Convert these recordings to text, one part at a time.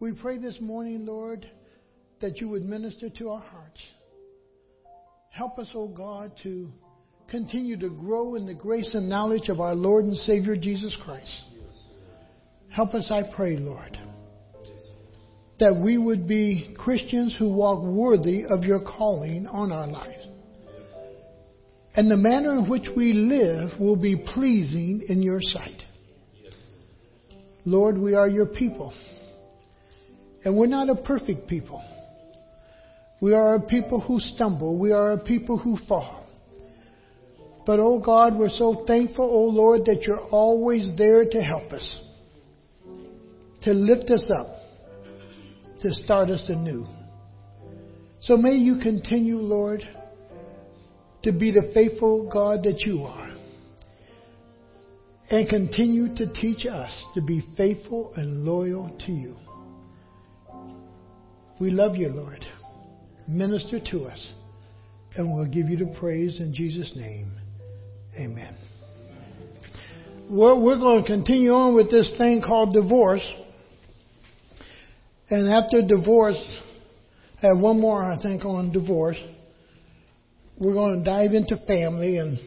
We pray this morning, Lord, that you would minister to our hearts. Help us, O oh God, to continue to grow in the grace and knowledge of our Lord and Savior Jesus Christ. Help us, I pray, Lord, that we would be Christians who walk worthy of your calling on our lives. And the manner in which we live will be pleasing in your sight. Lord, we are your people. And we're not a perfect people. We are a people who stumble. We are a people who fall. But, oh God, we're so thankful, oh Lord, that you're always there to help us, to lift us up, to start us anew. So may you continue, Lord, to be the faithful God that you are. And continue to teach us to be faithful and loyal to you. We love you, Lord. Minister to us. And we'll give you the praise in Jesus' name. Amen. Well, we're going to continue on with this thing called divorce. And after divorce, I have one more, I think, on divorce. We're going to dive into family, and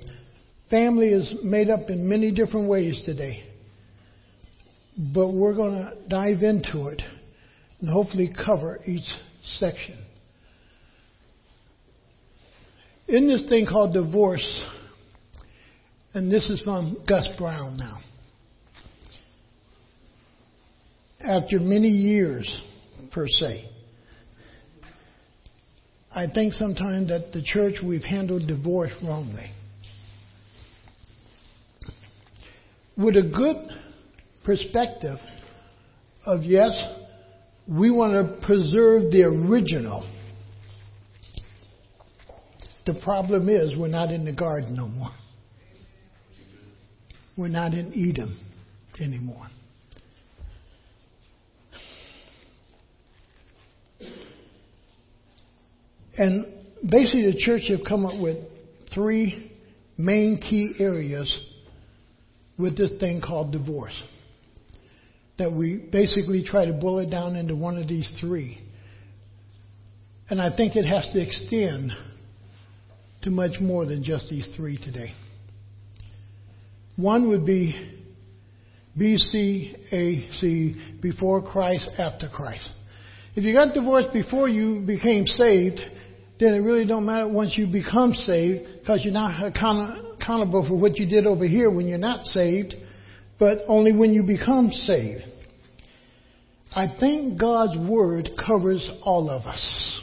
family is made up in many different ways today. But we're going to dive into it and hopefully cover each section. In this thing called divorce, and this is from Gus Brown now. After many years, per se, I think sometimes that the church we've handled divorce wrongly. With a good perspective of yes, we want to preserve the original. The problem is we're not in the garden no more. We're not in Eden anymore. And basically, the church have come up with three main key areas with this thing called divorce. That we basically try to boil it down into one of these three. And I think it has to extend to much more than just these three today. One would be BCAC, before Christ, after Christ. If you got divorced before you became saved, then it really don't matter once you become saved because you're not accountable for what you did over here when you're not saved, but only when you become saved. I think God's Word covers all of us,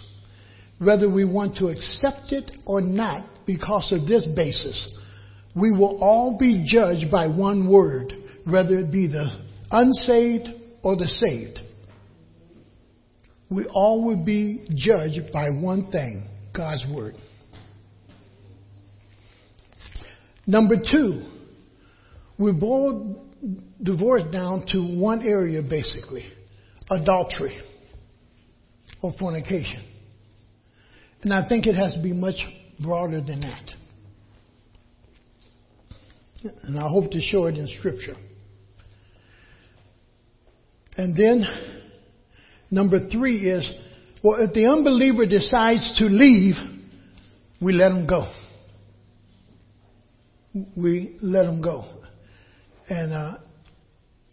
whether we want to accept it or not because of this basis we will all be judged by one word, whether it be the unsaved or the saved. We all will be judged by one thing God's Word. Number two, we boil divorce down to one area basically adultery or fornication. And I think it has to be much broader than that. And I hope to show it in Scripture. And then, number three is, well, if the unbeliever decides to leave, we let him go. We let him go. And uh,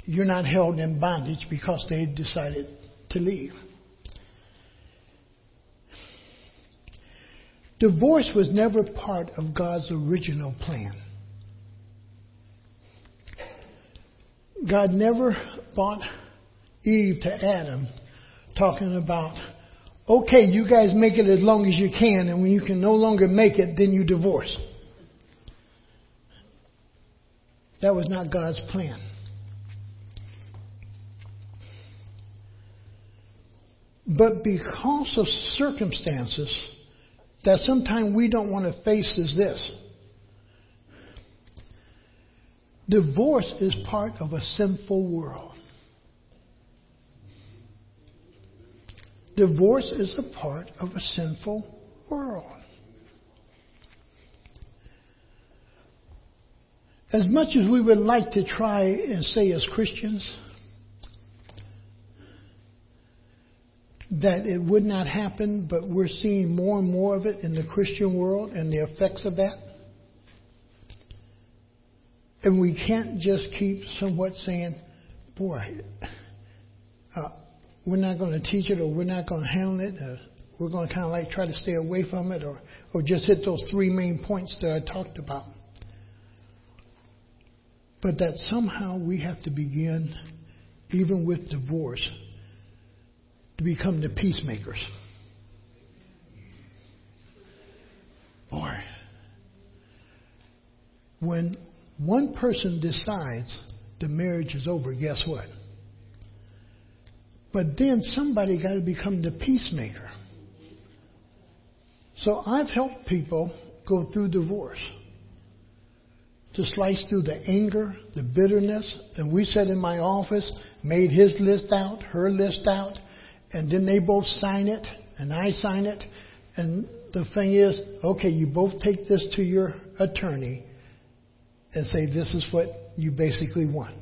you're not held in bondage because they decided to leave. Divorce was never part of God's original plan. God never brought Eve to Adam talking about, okay, you guys make it as long as you can, and when you can no longer make it, then you divorce. That was not God's plan. But because of circumstances that sometimes we don't want to face is this. Divorce is part of a sinful world. Divorce is a part of a sinful world. As much as we would like to try and say as Christians, that it would not happen, but we're seeing more and more of it in the Christian world and the effects of that. And we can't just keep somewhat saying, boy, uh, we're not going to teach it or we're not going to handle it. Or we're going to kind of like try to stay away from it or, or just hit those three main points that I talked about. But that somehow we have to begin, even with divorce, to become the peacemakers. Boy, when one person decides the marriage is over, guess what? But then somebody got to become the peacemaker. So I've helped people go through divorce. To slice through the anger, the bitterness, and we sat in my office, made his list out, her list out, and then they both sign it, and I sign it, and the thing is, okay, you both take this to your attorney and say this is what you basically want.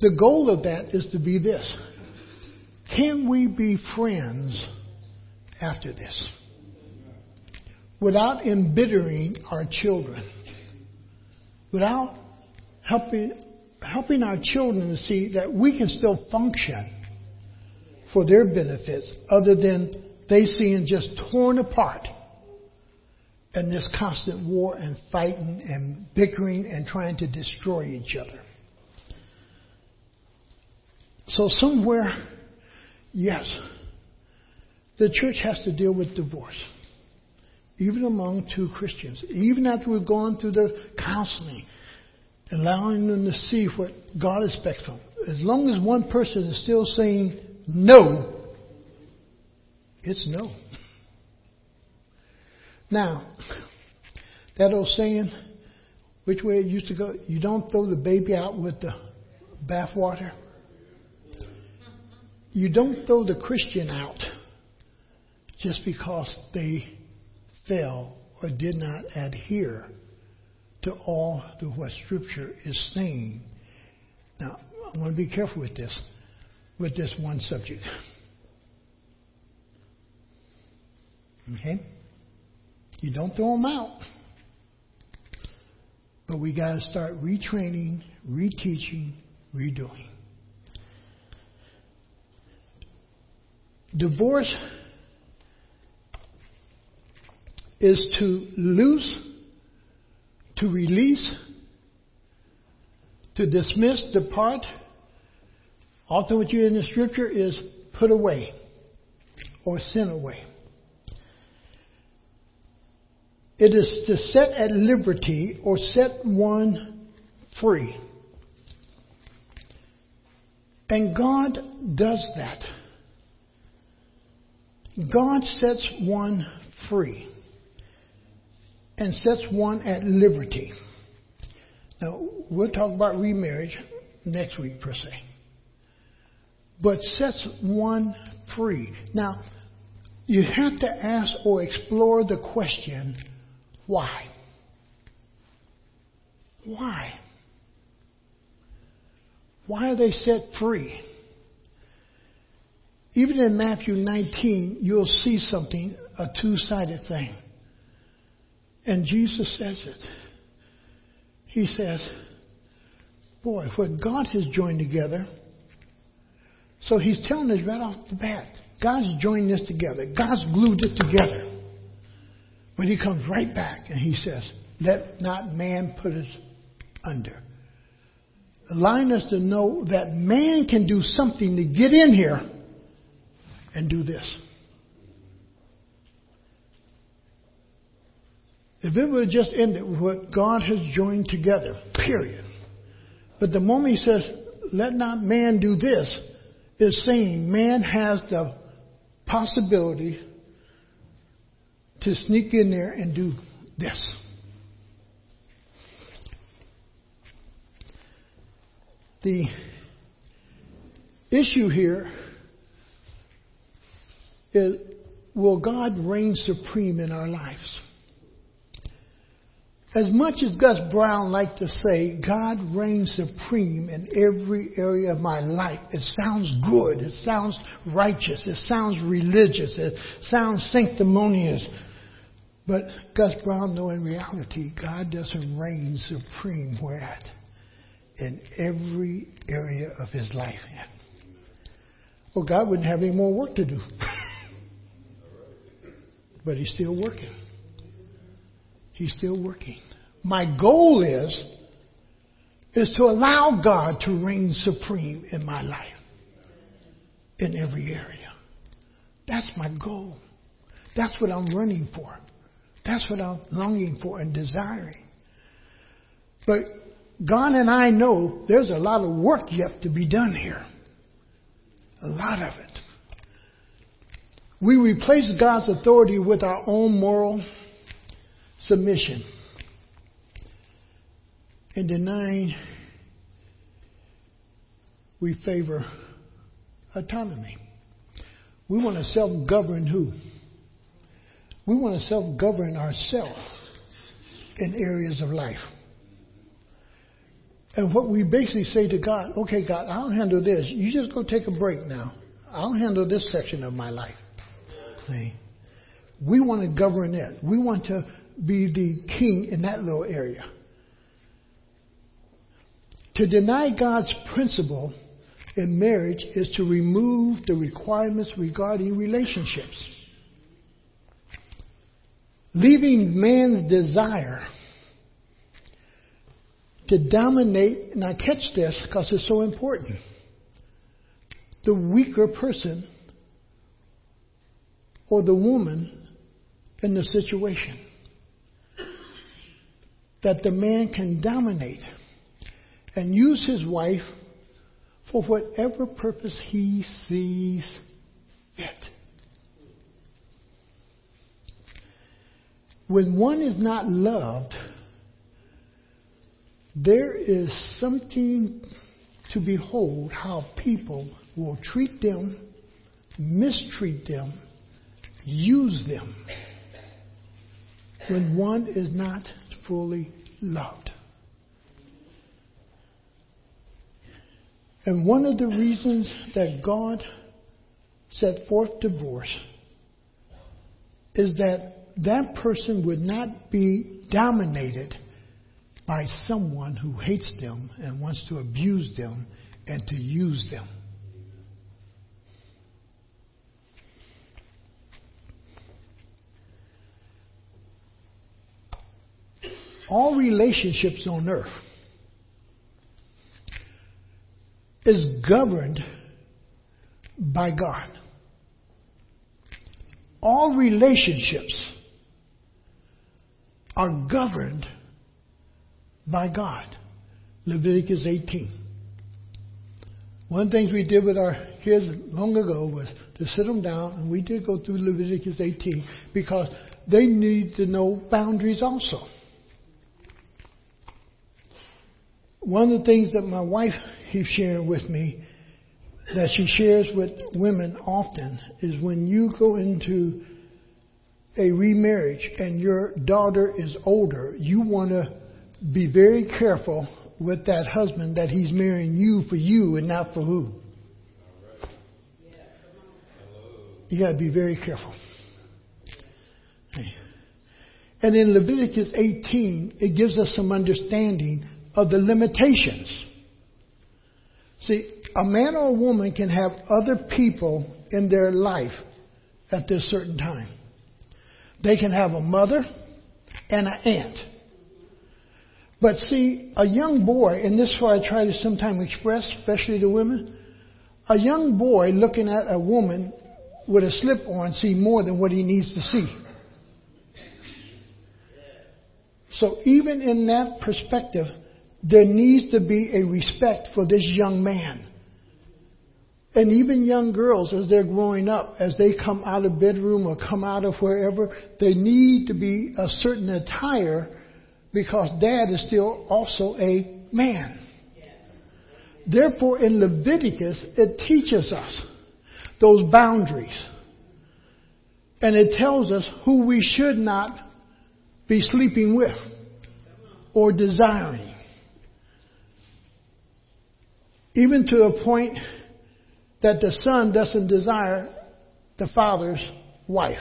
The goal of that is to be this. Can we be friends after this? Without embittering our children. Without helping, helping our children to see that we can still function for their benefits other than they seeing just torn apart and this constant war and fighting and bickering and trying to destroy each other. So somewhere, yes, the church has to deal with divorce. Even among two Christians. Even after we've gone through the counseling, allowing them to see what God expects from them. As long as one person is still saying no, it's no. Now, that old saying, which way it used to go, you don't throw the baby out with the bathwater. You don't throw the Christian out just because they fell or did not adhere to all to what Scripture is saying. Now, I want to be careful with this, with this one subject. Okay? You don't throw them out. But we got to start retraining, reteaching, redoing. Divorce is to loose, to release, to dismiss, depart. Often what you hear in the scripture is put away or sent away. It is to set at liberty or set one free. And God does that. God sets one free and sets one at liberty. Now, we'll talk about remarriage next week, per se. But sets one free. Now, you have to ask or explore the question why? Why? Why are they set free? Even in Matthew 19, you'll see something, a two sided thing. And Jesus says it. He says, Boy, what God has joined together. So he's telling us right off the bat God's joined this together, God's glued it together. But he comes right back and he says, Let not man put us under. Allowing us to know that man can do something to get in here and do this. If it would have just ended with what God has joined together, period. But the moment he says, let not man do this, is saying man has the possibility to sneak in there and do this. The issue here is will God reign supreme in our lives? As much as Gus Brown liked to say, God reigns supreme in every area of my life, it sounds good, it sounds righteous, it sounds religious, it sounds sanctimonious. But Gus Brown know in reality, God doesn't reign supreme where at? In every area of his life. Well, God wouldn't have any more work to do. but he's still working. He's still working. My goal is, is to allow God to reign supreme in my life. In every area. That's my goal. That's what I'm running for. That's what I'm longing for and desiring. But God and I know there's a lot of work yet to be done here. A lot of it. We replace God's authority with our own moral submission and denying we favor autonomy. We want to self govern who? We want to self govern ourselves in areas of life. And what we basically say to God, okay, God, I'll handle this. You just go take a break now. I'll handle this section of my life. See? We want to govern it. We want to be the king in that little area. To deny God's principle in marriage is to remove the requirements regarding relationships leaving man's desire to dominate, now catch this because it's so important, the weaker person or the woman in the situation. That the man can dominate and use his wife for whatever purpose he sees fit. When one is not loved, there is something to behold how people will treat them, mistreat them, use them when one is not fully loved. And one of the reasons that God set forth divorce is that that person would not be dominated by someone who hates them and wants to abuse them and to use them. All relationships on earth is governed by God. All relationships are governed by God. Leviticus 18. One of the things we did with our kids long ago was to sit them down, and we did go through Leviticus 18 because they need to know boundaries also. One of the things that my wife keeps sharing with me that she shares with women often is when you go into a remarriage and your daughter is older, you want to be very careful with that husband that he's marrying you for you and not for who. You got to be very careful. And in Leviticus 18, it gives us some understanding of the limitations. See, a man or a woman can have other people in their life at this certain time. They can have a mother and an aunt. But see, a young boy, and this is what I try to sometimes express, especially to women, a young boy looking at a woman with a slip on see more than what he needs to see. So even in that perspective, there needs to be a respect for this young man. And even young girls, as they're growing up, as they come out of bedroom or come out of wherever, they need to be a certain attire because dad is still also a man. Therefore, in Leviticus, it teaches us those boundaries. And it tells us who we should not be sleeping with. or desiring. Even to a point that the son doesn't desire the father's wife.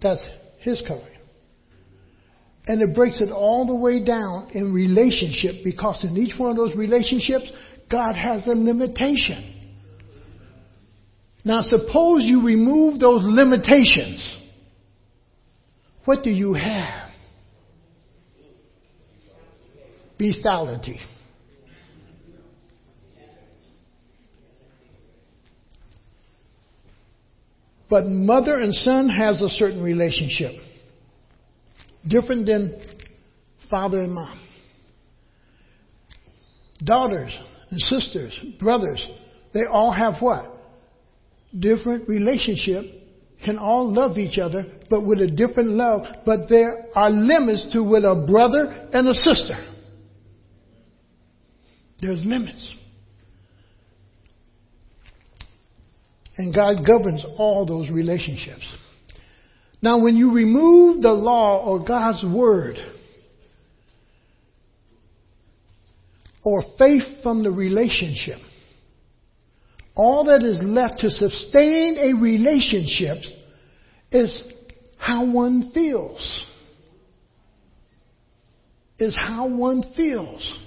That's his covering. And it breaks it all the way down in relationship because in each one of those relationships, God has a limitation. Now suppose you remove those limitations. What do you have? Bestiality. But mother and son has a certain relationship. Different than father and mom. Daughters and sisters, brothers, they all have what? Different relationship, can all love each other, but with a different love. But there are limits to with a brother and a sister. There's limits. And God governs all those relationships. Now, when you remove the law or God's word or faith from the relationship, all that is left to sustain a relationship is how one feels. Is how one feels.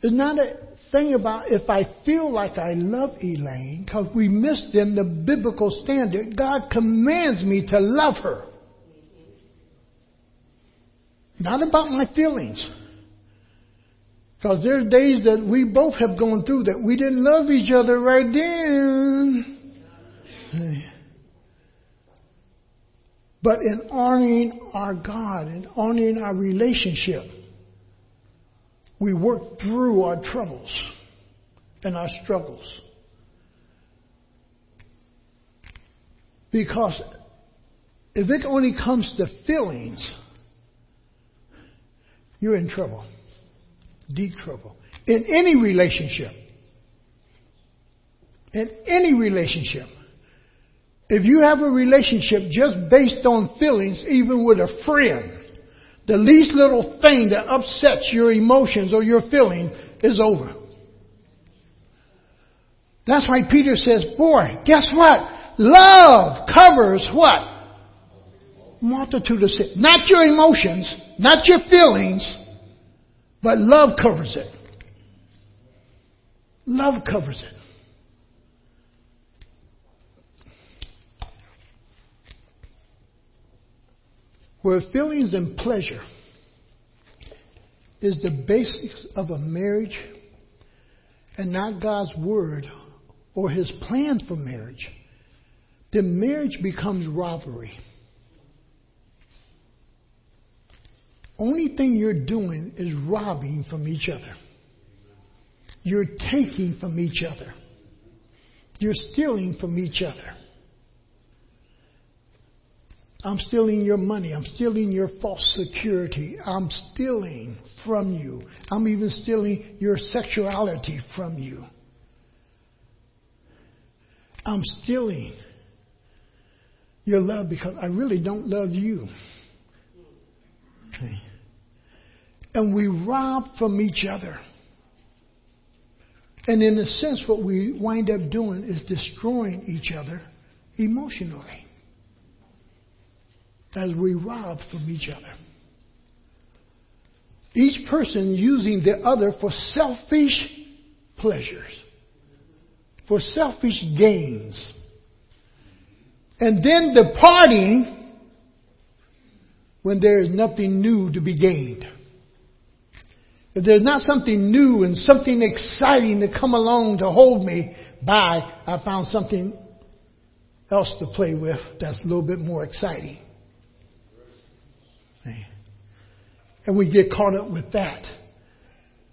It's not a thing about if I feel like I love Elaine, because we missed in the biblical standard, God commands me to love her. Not about my feelings. Because there's days that we both have gone through that we didn't love each other right then. But in honoring our God and honoring our relationship, we work through our troubles and our struggles. Because if it only comes to feelings, you're in trouble. Deep trouble. In any relationship. In any relationship. If you have a relationship just based on feelings, even with a friend, the least little thing that upsets your emotions or your feeling is over. That's why Peter says, boy, guess what? Love covers what? Multitude of sin. Not your emotions, not your feelings, but love covers it. Love covers it. Where feelings and pleasure is the basics of a marriage and not God's word or his plan for marriage, then marriage becomes robbery. Only thing you're doing is robbing from each other. You're taking from each other. You're stealing from each other. I'm stealing your money. I'm stealing your false security. I'm stealing from you. I'm even stealing your sexuality from you. I'm stealing your love because I really don't love you. Okay. And we rob from each other. And in a sense, what we wind up doing is destroying each other emotionally as we rob from each other. Each person using the other for selfish pleasures, for selfish gains. And then departing when there is nothing new to be gained. If there's not something new and something exciting to come along to hold me by, I found something else to play with that's a little bit more exciting. And we get caught up with that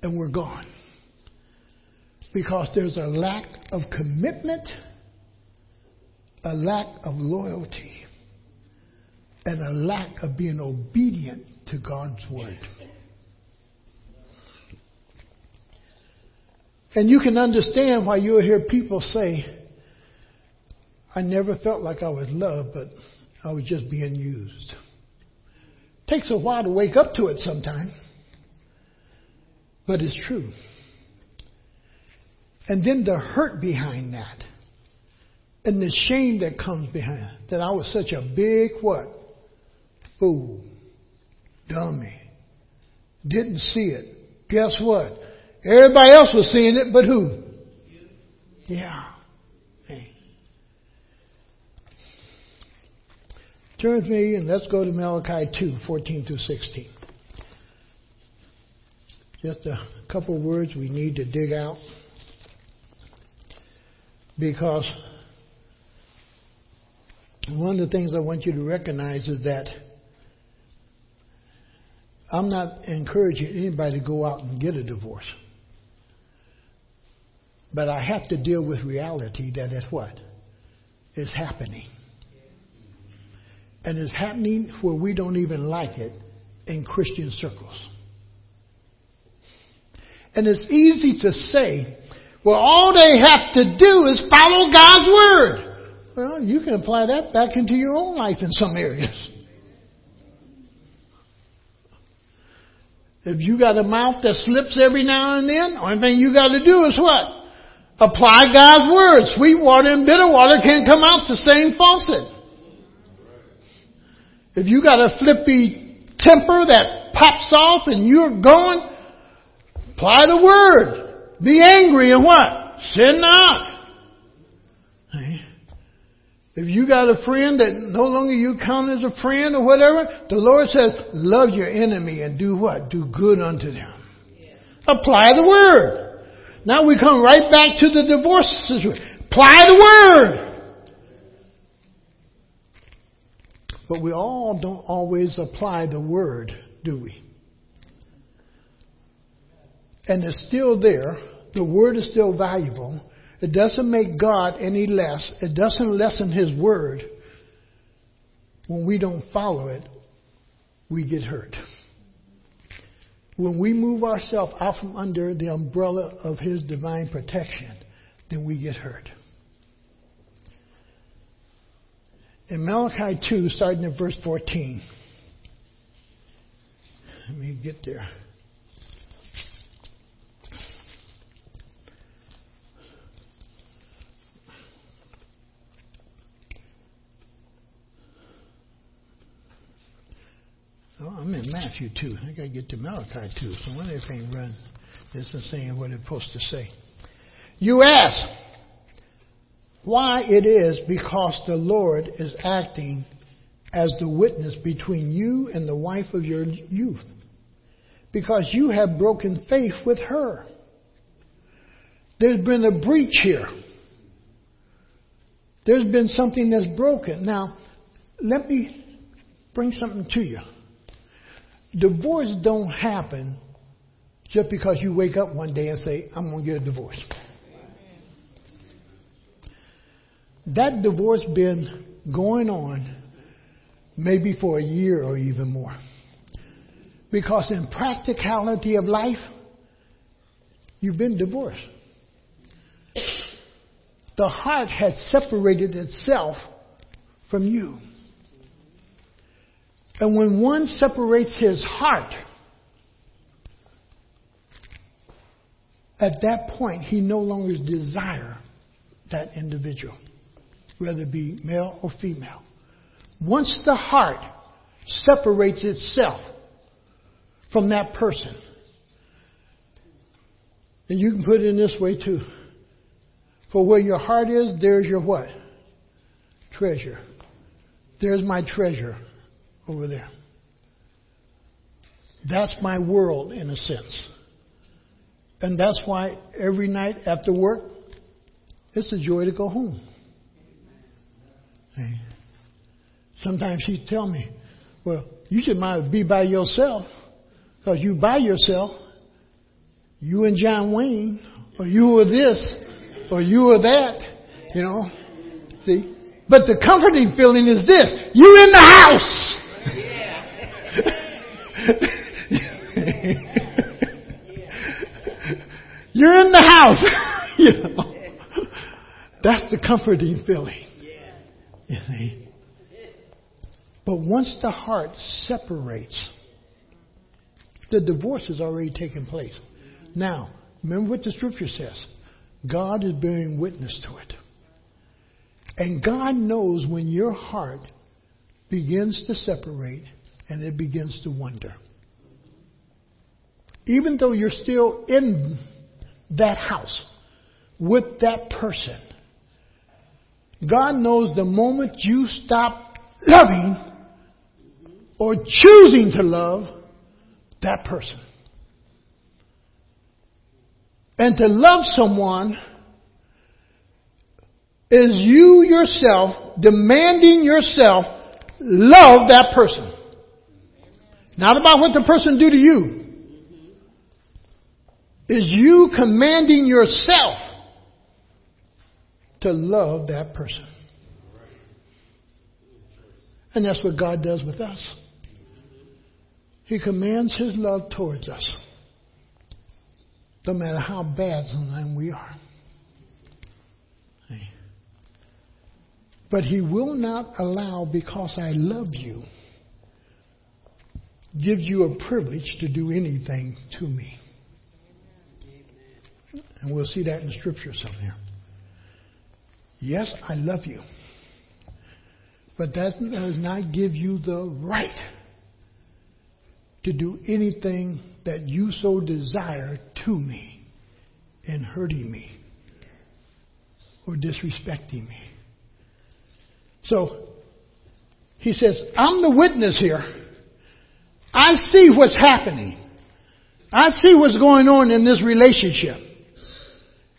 and we're gone. Because there's a lack of commitment, a lack of loyalty, and a lack of being obedient to God's word. And you can understand why you'll hear people say, I never felt like I was loved, but I was just being used. Takes a while to wake up to it sometimes. But it's true. And then the hurt behind that. And the shame that comes behind that I was such a big what? Fool. Dummy. Didn't see it. Guess what? Everybody else was seeing it, but who? Yeah. Hey. Turn with me and let's go to Malachi 2, 14 to 16. Just a couple words we need to dig out because one of the things I want you to recognize is that I'm not encouraging anybody to go out and get a divorce. But I have to deal with reality that it's what? It's happening. And it's happening where we don't even like it in Christian circles. And it's easy to say, well, all they have to do is follow God's word. Well, you can apply that back into your own life in some areas. If you got a mouth that slips every now and then, only thing you got to do is what? Apply God's word. Sweet water and bitter water can't come out the same faucet. If you got a flippy temper that pops off and you're going, apply the word. Be angry and what? Sin not. If you got a friend that no longer you count as a friend or whatever, the Lord says, love your enemy and do what? Do good unto them. Yeah. Apply the word. Now we come right back to the divorce situation. Apply the word. But we all don't always apply the word, do we? And it's still there. The word is still valuable. It doesn't make God any less. It doesn't lessen His word. When we don't follow it, we get hurt. When we move ourselves out from under the umbrella of His divine protection, then we get hurt. In Malachi 2, starting at verse 14, let me get there. Oh, I'm in Matthew 2. I got to get to Malachi 2. So one of they ain't run. This is saying what it's supposed to say. You ask why it is because the Lord is acting as the witness between you and the wife of your youth. Because you have broken faith with her. There's been a breach here. There's been something that's broken. Now, let me bring something to you. Divorce don't happen just because you wake up one day and say, I'm going to get a divorce. That divorce been going on maybe for a year or even more. Because in practicality of life, you've been divorced. The heart has separated itself from you. And when one separates his heart, at that point, he no longer desires that individual, whether it be male or female. Once the heart separates itself from that person, and you can put it in this way too. For where your heart is, there's your what? Treasure. There's my treasure over there. That's my world in a sense. And that's why every night after work, it's a joy to go home. Sometimes she tell me, well, you should might be by yourself. Because you by yourself, you and John Wayne, or you are this, or you are that, you know. See? But the comforting feeling is this, you in the house! You're in the house. you know. That's the comforting feeling. You see? But once the heart separates, the divorce has already taken place. Now, remember what the scripture says God is bearing witness to it. And God knows when your heart begins to separate and it begins to wonder. Even though you're still in that house with that person, God knows the moment you stop loving or choosing to love that person. And to love someone is you yourself demanding yourself love that person. Not about what the person do to you. Is you commanding yourself to love that person. And that's what God does with us. He commands His love towards us. No matter how bad sometimes we are. But He will not allow, because I love you, give you a privilege to do anything to me. And we'll see that in Scripture somewhere. Yes, I love you. But that does not give you the right to do anything that you so desire to me in hurting me or disrespecting me. So, he says, I'm the witness here. I see what's happening. I see what's going on in this relationship.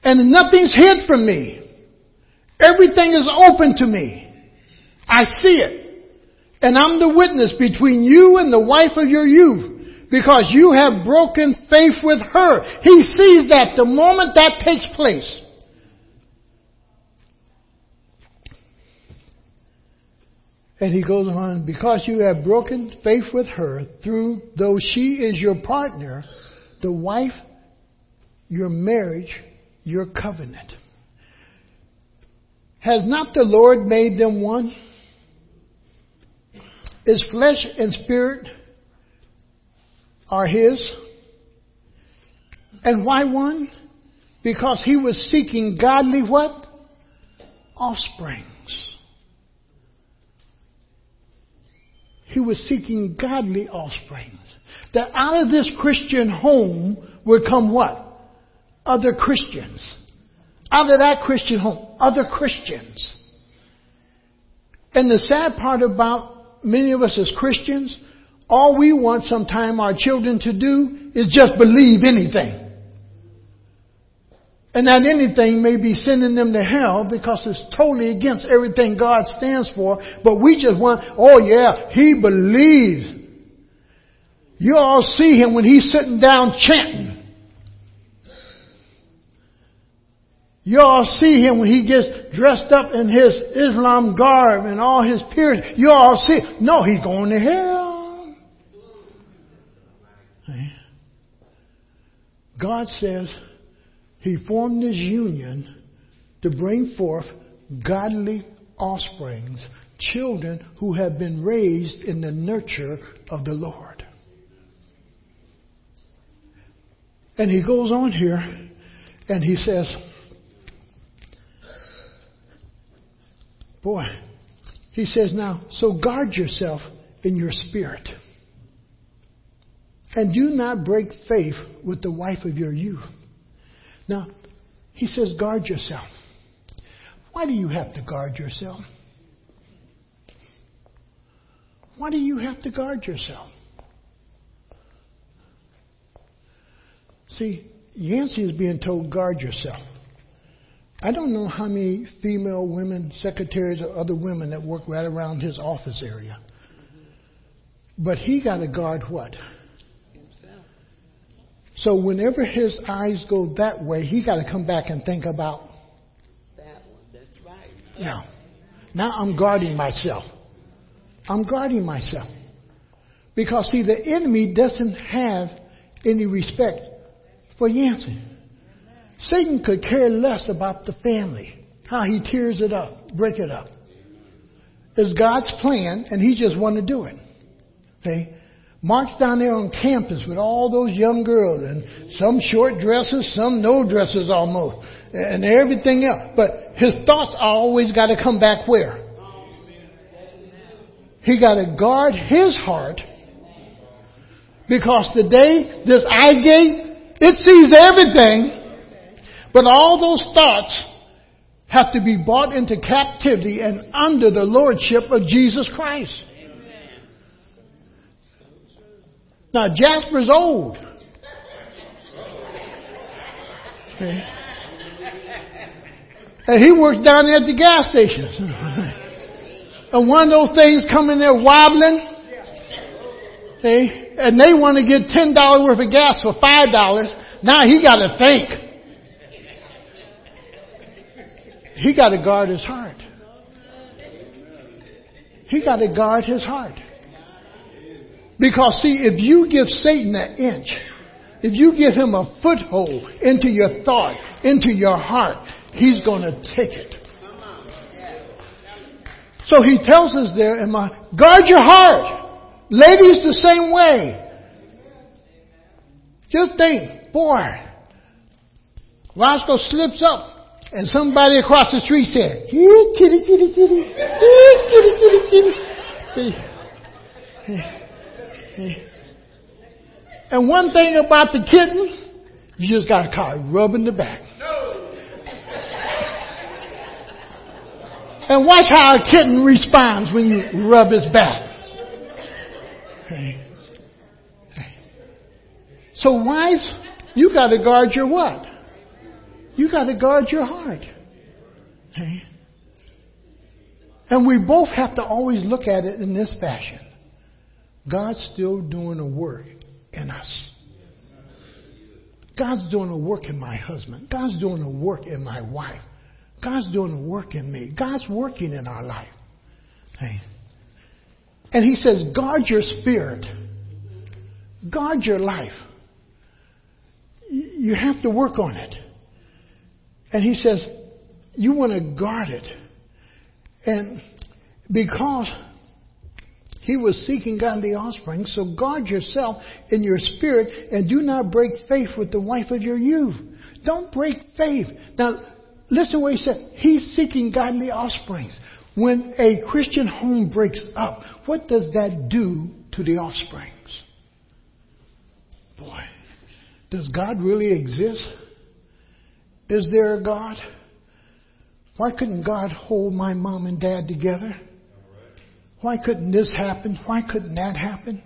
And nothing's hid from me. Everything is open to me. I see it. And I'm the witness between you and the wife of your youth because you have broken faith with her. He sees that the moment that takes place. And he goes on, because you have broken faith with her, through though she is your partner, the wife, your marriage, your covenant. Has not the Lord made them one? Is flesh and spirit are his? And why one? Because he was seeking godly what? Offsprings. He was seeking godly offsprings. That out of this Christian home would come what? Other Christians. Out of that Christian home, other Christians. And the sad part about many of us as Christians, all we want sometime our children to do is just believe anything. And that anything may be sending them to hell because it's totally against everything God stands for. But we just want, oh yeah, he believes. You all see him when he's sitting down chanting. You all see him when he gets dressed up in his Islam garb and all his peers. You all see, no, he's going to hell. God says he formed this union to bring forth godly offsprings, children who have been raised in the nurture of the Lord. And he goes on here and he says, Boy, he says now, so guard yourself in your spirit. And do not break faith with the wife of your youth. Now, he says, guard yourself. Why do you have to guard yourself? Why do you have to guard yourself? See, Yancey is being told, guard yourself. I don't know how many female women, secretaries, or other women that work right around his office area. But he got to guard what? Himself. So whenever his eyes go that way, he got to come back and think about that one. That's right. Yeah. Now I'm guarding myself. I'm guarding myself. Because see, the enemy doesn't have any respect for Yancey. Satan could care less about the family, how he tears it up, break it up. is God's plan, and He just wanted to do it. Okay? Mark's down there on campus with all those young girls, and some short dresses, some no dresses almost, and everything else. But his thoughts always got to come back where? He got to guard his heart because today, this eye gate, it sees everything, but all those thoughts have to be brought into captivity and under the lordship of Jesus Christ. Now, Jasper's old. Okay. And he works down there at the gas stations. and one of those things come in there wobbling. See? And they want to get $10 worth of gas for $5. Now he got to think. He got to guard his heart. He got to guard his heart. Because see, if you give Satan an inch, if you give him a foothold into your thought, into your heart, he's going to take it. So he tells us there, in my, guard your heart. Ladies the same way. Just think, boy, Roscoe slips up and somebody across the street said, kitty, kitty, kitty, kitty, kitty, kitty, kitty. See? And one thing about the kitten, you just got to call it rubbing the back. And watch how a kitten responds when you rub his back. So wives, you got to guard your what? You got to guard your heart. And we both have to always look at it in this fashion. God's still doing a work in us. God's doing a work in my husband. God's doing a work in my wife. God's doing a work in me. God's working in our life. Hey. And he says, guard your spirit. Guard your life. You have to work on it. And he says, you want to guard it. And because he was seeking godly offspring. So guard yourself in your spirit and do not break faith with the wife of your youth. Don't break faith. Now, listen what he said. He's seeking godly offspring. When a Christian home breaks up, what does that do to the offsprings? Boy, does God really exist? Is there a God? Why couldn't God hold my mom and dad together? Why couldn't this happen? Why couldn't that happen?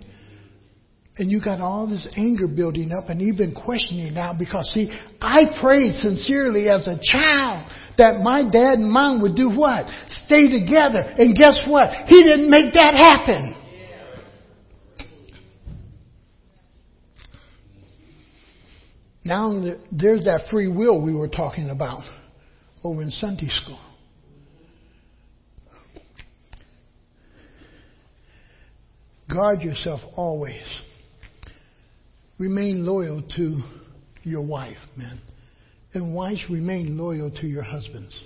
And you got all this anger building up and even questioning now because see, I prayed sincerely as a child that my dad and mom would do what? Stay together. And guess what? He didn't make that happen. Now there's that free will we were talking about over in Sunday school. Guard yourself always. Remain loyal to your wife, man. And wives, remain loyal to your husbands.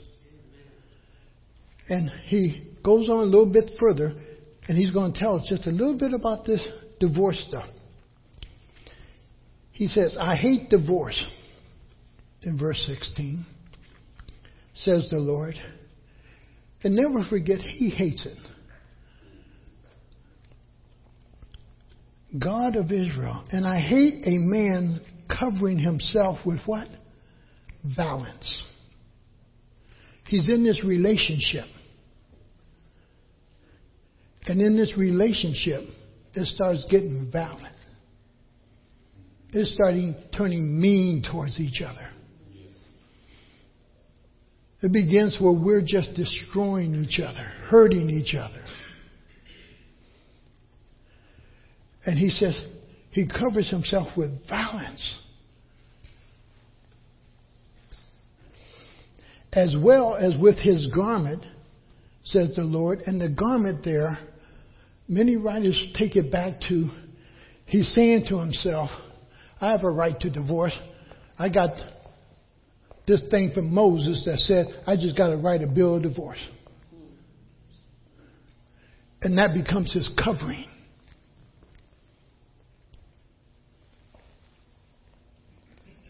And he goes on a little bit further, and he's going to tell us just a little bit about this divorce stuff. He says, I hate divorce. In verse 16, says the Lord. And never forget, he hates it. God of Israel. And I hate a man covering himself with what? Balance. He's in this relationship. And in this relationship, it starts getting violent. It's starting turning mean towards each other. It begins where we're just destroying each other, hurting each other. And he says he covers himself with violence. As well as with his garment, says the Lord. And the garment there, many writers take it back to he's saying to himself, I have a right to divorce. I got this thing from Moses that said I just got to write a bill of divorce. And that becomes his covering.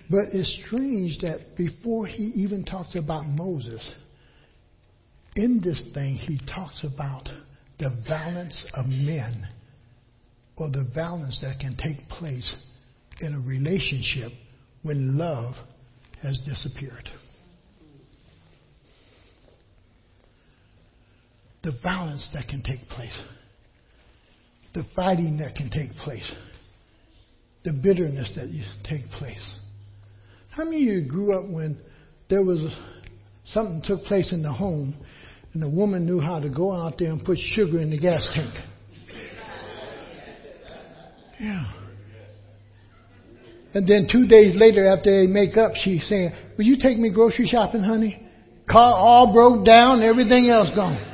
But it's strange that before he even talks about Moses, in this thing he talks about the balance of men or the balance that can take place in a relationship when love has disappeared. The violence that can take place, the fighting that can take place, the bitterness that take place. How many of you grew up when there was something took place in the home and the woman knew how to go out there and put sugar in the gas tank? Yeah. And then two days later, after they make up, she's saying, Will you take me grocery shopping, honey? Car all broke down, everything else gone.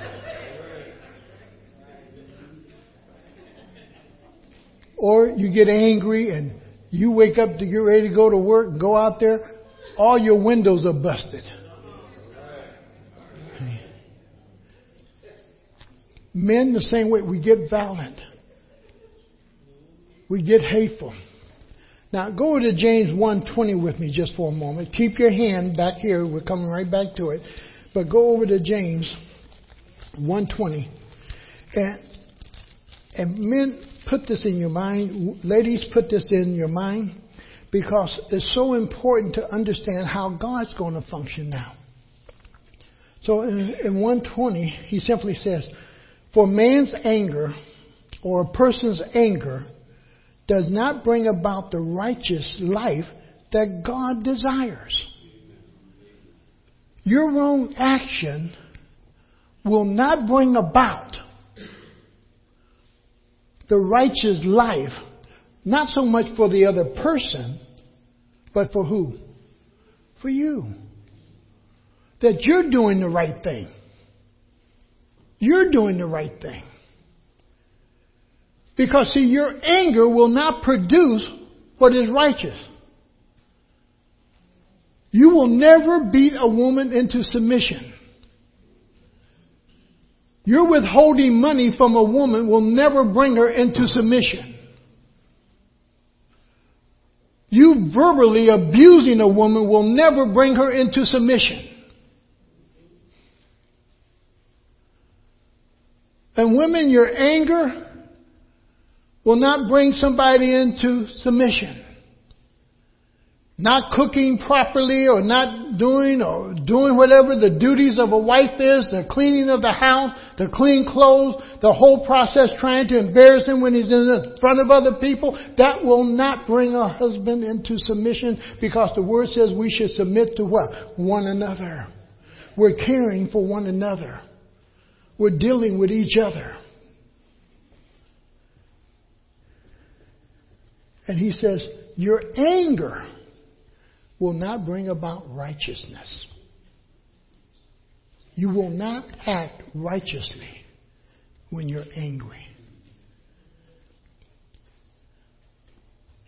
Or you get angry and you wake up to get ready to go to work go out there, all your windows are busted. Men, the same way, we get violent. We get hateful. Now go over to James 1:20 with me just for a moment. Keep your hand back here. We're coming right back to it. But go over to James 1:20. And and men put this in your mind. Ladies, put this in your mind because it's so important to understand how God's going to function now. So in, in 120, he simply says, For man's anger or a person's anger does not bring about the righteous life that God desires. Your wrong action will not bring about the righteous life, not so much for the other person, but for who? For you. That you're doing the right thing. You're doing the right thing. Because see, your anger will not produce what is righteous. You will never beat a woman into submission. Your withholding money from a woman will never bring her into submission. You verbally abusing a woman will never bring her into submission. And women, your anger will not bring somebody into submission not cooking properly or not doing or doing whatever the duties of a wife is, the cleaning of the house, the clean clothes, the whole process trying to embarrass him when he's in front of other people, that will not bring a husband into submission because the word says we should submit to what? One another. We're caring for one another. We're dealing with each other. And he says, your anger will not bring about righteousness. You will not act righteously when you're angry.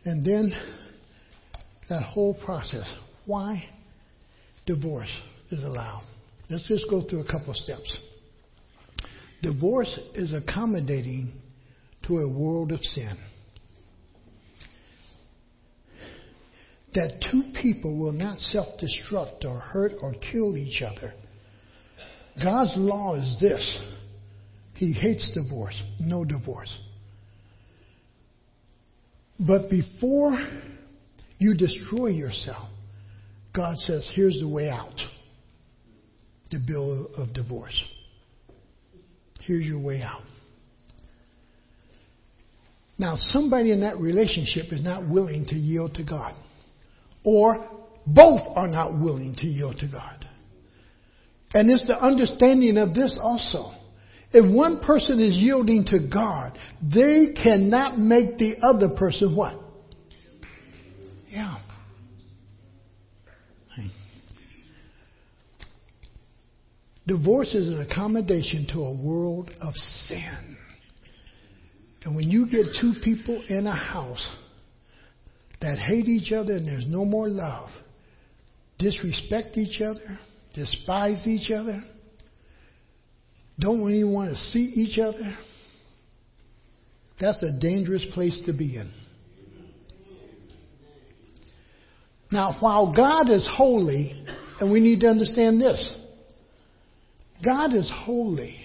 And then that whole process. Why divorce is allowed? Let's just go through a couple of steps. Divorce is accommodating to a world of sin. That two people will not self destruct or hurt or kill each other. God's law is this He hates divorce, no divorce. But before you destroy yourself, God says, here's the way out the bill of divorce. Here's your way out. Now, somebody in that relationship is not willing to yield to God or both are not willing to yield to God. And it's the understanding of this also. If one person is yielding to God, they cannot make the other person what? Yeah. Divorce is an accommodation to a world of sin. And when you get two people in a house that hate each other and there's no more love, disrespect each other, despise each other, don't even want to see each other, That's a dangerous place to be in. Now, while God is holy, and we need to understand this God is holy,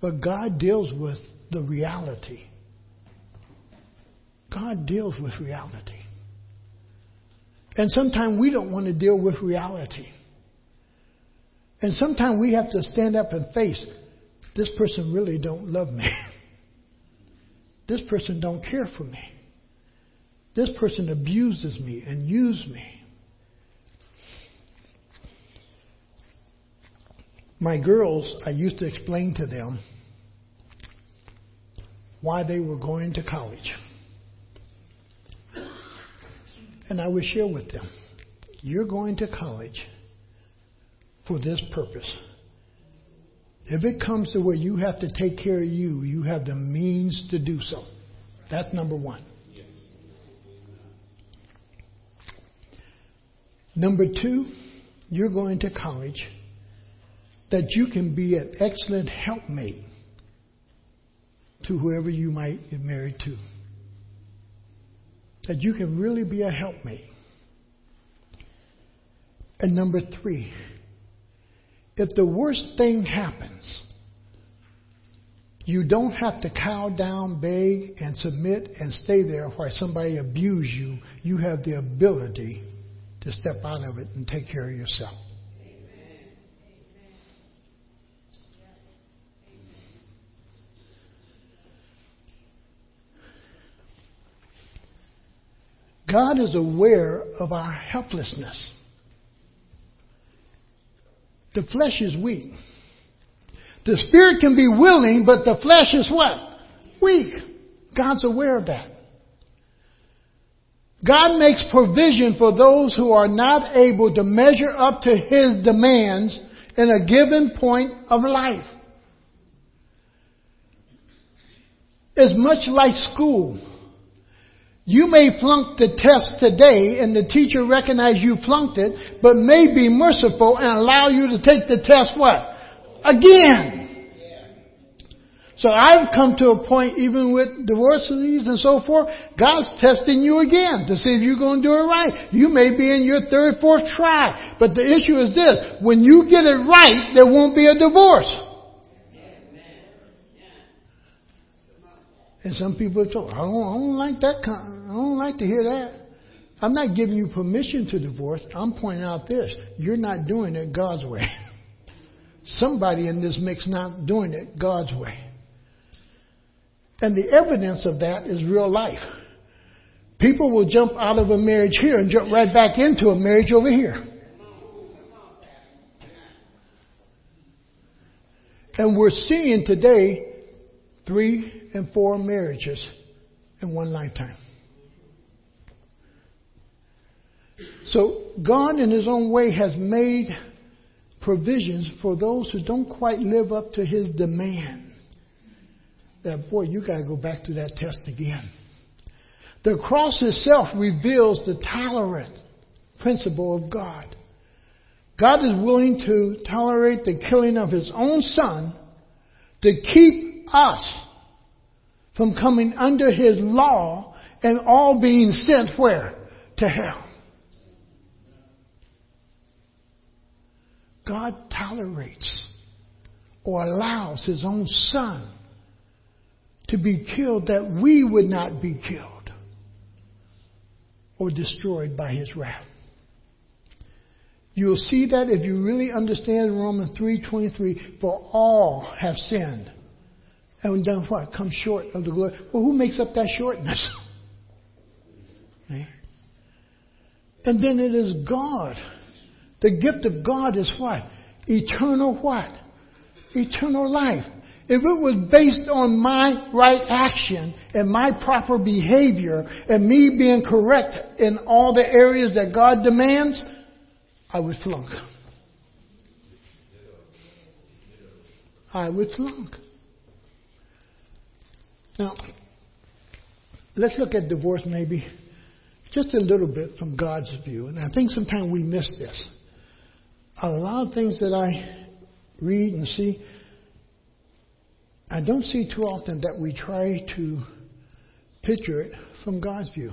but God deals with the reality. God deals with reality. And sometimes we don't want to deal with reality. And sometimes we have to stand up and face this person really don't love me. this person don't care for me. This person abuses me and uses me. My girls, I used to explain to them why they were going to college. And I would share with them you're going to college for this purpose. If it comes to where you have to take care of you, you have the means to do so. That's number one. Number two, you're going to college that you can be an excellent helpmate to whoever you might get married to. That you can really be a helpmate. And number three, if the worst thing happens, you don't have to cow down, beg, and submit and stay there while somebody abuse you. You have the ability to step out of it and take care of yourself. God is aware of our helplessness. The flesh is weak. The spirit can be willing, but the flesh is what? Weak. God's aware of that. God makes provision for those who are not able to measure up to His demands in a given point of life. It's much like school. You may flunk the test today and the teacher recognize you flunked it, but may be merciful and allow you to take the test what? Again. So I've come to a point, even with divorces and so forth, God's testing you again to see if you're going to do it right. You may be in your third, fourth try. But the issue is this. When you get it right, there won't be a divorce. And some people say, I don't, I don't like that. Kind, I don't like to hear that. I'm not giving you permission to divorce. I'm pointing out this. You're not doing it God's way. Somebody in this mix not doing it God's way. And the evidence of that is real life. People will jump out of a marriage here and jump right back into a marriage over here. And we're seeing today three and four marriages in one lifetime. So God in his own way has made provisions for those who don't quite live up to his demand. That boy, you gotta go back to that test again. The cross itself reveals the tolerant principle of God. God is willing to tolerate the killing of his own son to keep us from coming under his law and all being sent where? To hell. God tolerates or allows his own son to be killed that we would not be killed or destroyed by his wrath. You'll see that if you really understand Romans 3:23 for all have sinned and done what? Come short of the glory. Well, who makes up that shortness? And then it is God. The gift of God is what? Eternal what? Eternal life. If it was based on my right action and my proper behavior and me being correct in all the areas that God demands, I would flunk. I would flunk. Now, let's look at divorce maybe just a little bit from God's view. And I think sometimes we miss this. A lot of things that I read and see, I don't see too often that we try to picture it from God's view.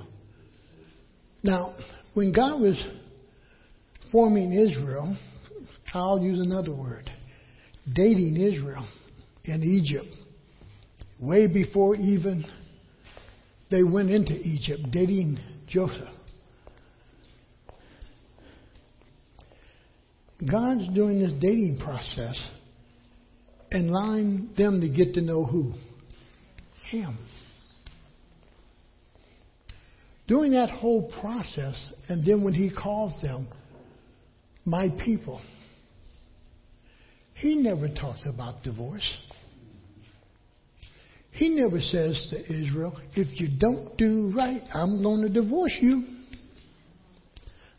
Now, when God was forming Israel, I'll use another word, dating Israel in Egypt, way before even they went into Egypt, dating Joseph. God's doing this dating process and allowing them to get to know who? Him. Doing that whole process, and then when He calls them, my people, He never talks about divorce. He never says to Israel, if you don't do right, I'm going to divorce you.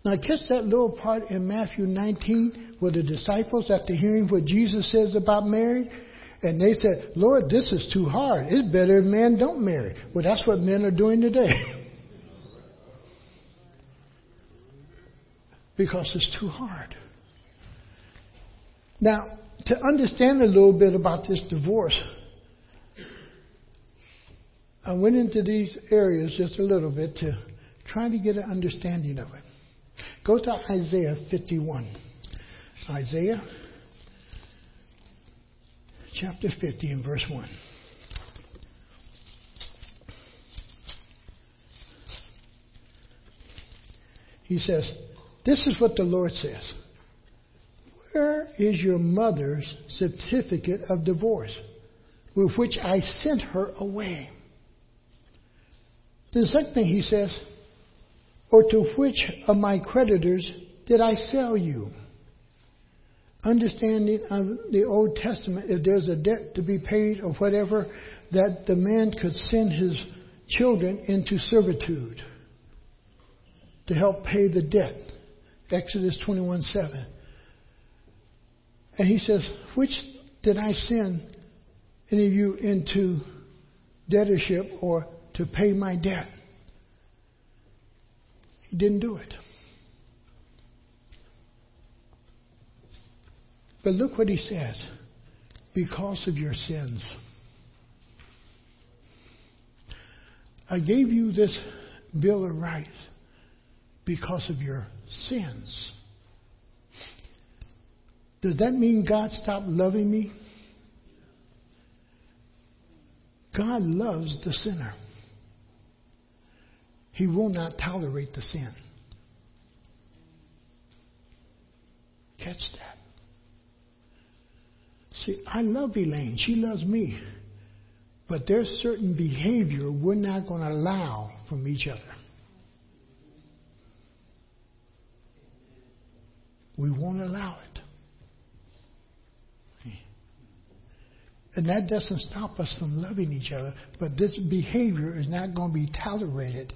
Now, catch that little part in Matthew 19 where the disciples, after hearing what Jesus says about marriage, and they said, Lord, this is too hard. It's better if men don't marry. Well, that's what men are doing today. because it's too hard. Now, to understand a little bit about this divorce, I went into these areas just a little bit to try to get an understanding of it. Go to Isaiah 51. Isaiah chapter 50 and verse 1. He says, This is what the Lord says. Where is your mother's certificate of divorce with which I sent her away? The second thing he says, or to which of my creditors did I sell you? Understanding of the Old Testament, if there's a debt to be paid or whatever, that the man could send his children into servitude to help pay the debt. Exodus 21 7. And he says, Which did I send any of you into debtorship or to pay my debt? He didn't do it. But look what he says because of your sins. I gave you this Bill of Rights because of your sins. Does that mean God stopped loving me? God loves the sinner. He will not tolerate the sin. Catch that. See, I love Elaine. She loves me. But there's certain behavior we're not going to allow from each other. We won't allow it. And that doesn't stop us from loving each other, but this behavior is not going to be tolerated